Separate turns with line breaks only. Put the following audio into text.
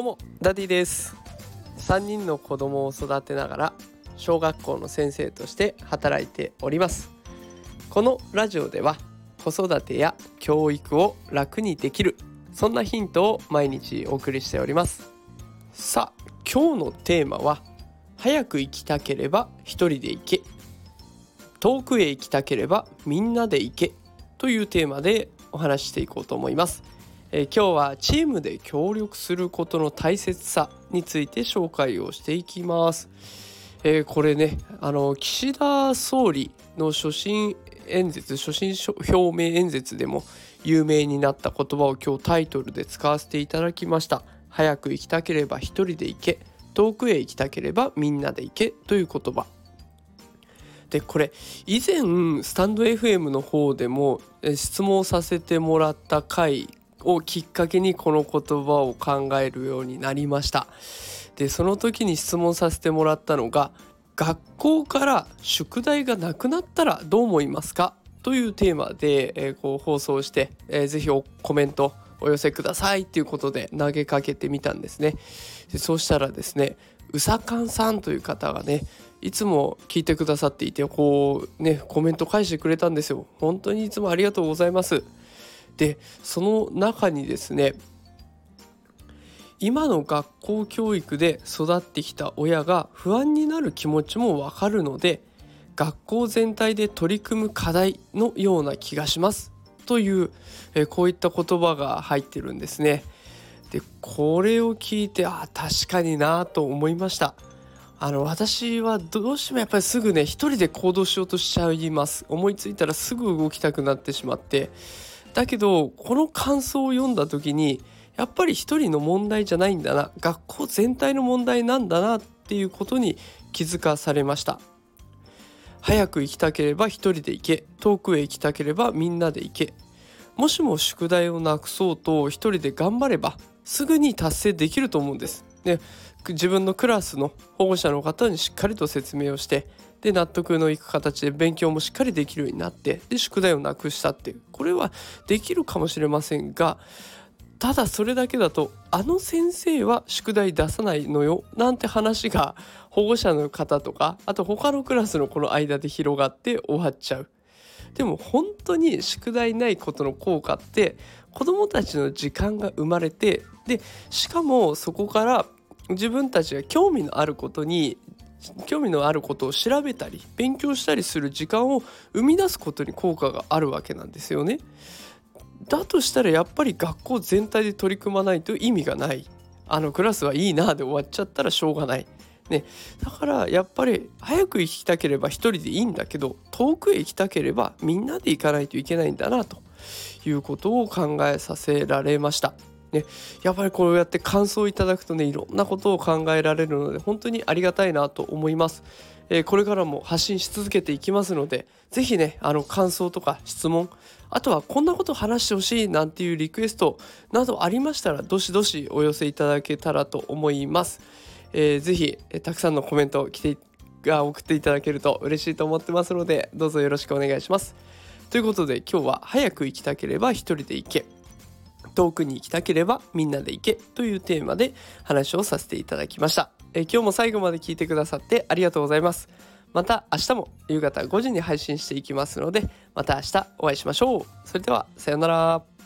どうもダディです。3人の子供を育てながら小学校の先生として働いております。このラジオでは子育てや教育を楽にできるそんなヒントを毎日お送りしております。さあ今日のテーマは早く行きたければ一人で行け。遠くへ行きたければみんなで行け。というテーマでお話ししていこうと思います、え、今日はチームで協力することの大切さについて紹介をしていきます、えー、これねあの岸田総理の所信演説所信表明演説でも有名になった言葉を今日タイトルで使わせていただきました。早く行きたければ一人で行け遠くへ行きたければみんなで行けという言葉。でこれ以前スタンド FM の方でも質問させてもらった回をきっかけにこの言葉を考えるようになりました。でその時に質問させてもらったのが学校から宿題がなくなったらどう思いますか？というテーマで、えー、こう放送して、えー、ぜひコメントお寄せください。っていうことで投げかけてみたんですね。でそうしたらですねうさかんさんという方がねいつも聞いてくださっていてこうねコメント返してくれたんですよ。本当にいつもありがとうございます。でその中にですね今の学校教育で育ってきた親が不安になる気持ちもわかるので学校全体で取り組む課題のような気がしますという、えこういった言葉が入ってるんですね。でこれを聞いてあ確かになと思いました。あの私はどうしてもやっぱりすぐね一人で行動しようとしちゃいます思いついたらすぐ動きたくなってしまってだけどこの感想を読んだ時にやっぱり一人の問題じゃないんだな学校全体の問題なんだなっていうことに気づかされました早く行きたければ一人で行け遠くへ行きたければみんなで行けもしも宿題をなくそうと一人で頑張ればすぐに達成できると思うんです。で自分のクラスの保護者の方にしっかりと説明をしてで納得のいく形で勉強もしっかりできるようになってで宿題をなくしたっていうこれはできるかもしれませんがただそれだけだとあの先生は宿題出さないのよなんて話が保護者の方とかあと他のクラスのこの間で広がって終わっちゃう。でも本当に宿題ないことの効果って子どもたちの時間が生まれてでしかもそこから自分たちが興味のあることに興味のあることを調べたり勉強したりする時間を生み出すことに効果があるわけなんですよね。だとしたらやっぱり学校全体で取り組まないと意味がないあのクラスはいいなで終わっちゃったらしょうがない。ね、だからやっぱり早く行きたければ一人でいいんだけど遠くへ行きたければみんなで行かないといけないんだなということを考えさせられました。ね、やっぱりこうやって感想をいただくとねいろんなことを考えられるので本当にありがたいなと思います。えー、これからも発信し続けていきますので是非ねあの感想とか質問あとはこんなこと話してほしいなんていうリクエストなどありましたらどしどしお寄せいただけたらと思います。えー、ぜひ、えー、たくさんのコメント来てが送っていただけると嬉しいと思ってますのでどうぞよろしくお願いします。ということで今日は早く行きたければ一人で行け遠くに行きたければみんなで行けというテーマで話をさせていただきました。え、今日も最後まで聞いてくださってありがとうございます。また明日も夕方5時に配信していきますのでまた明日お会いしましょう。それではさようなら。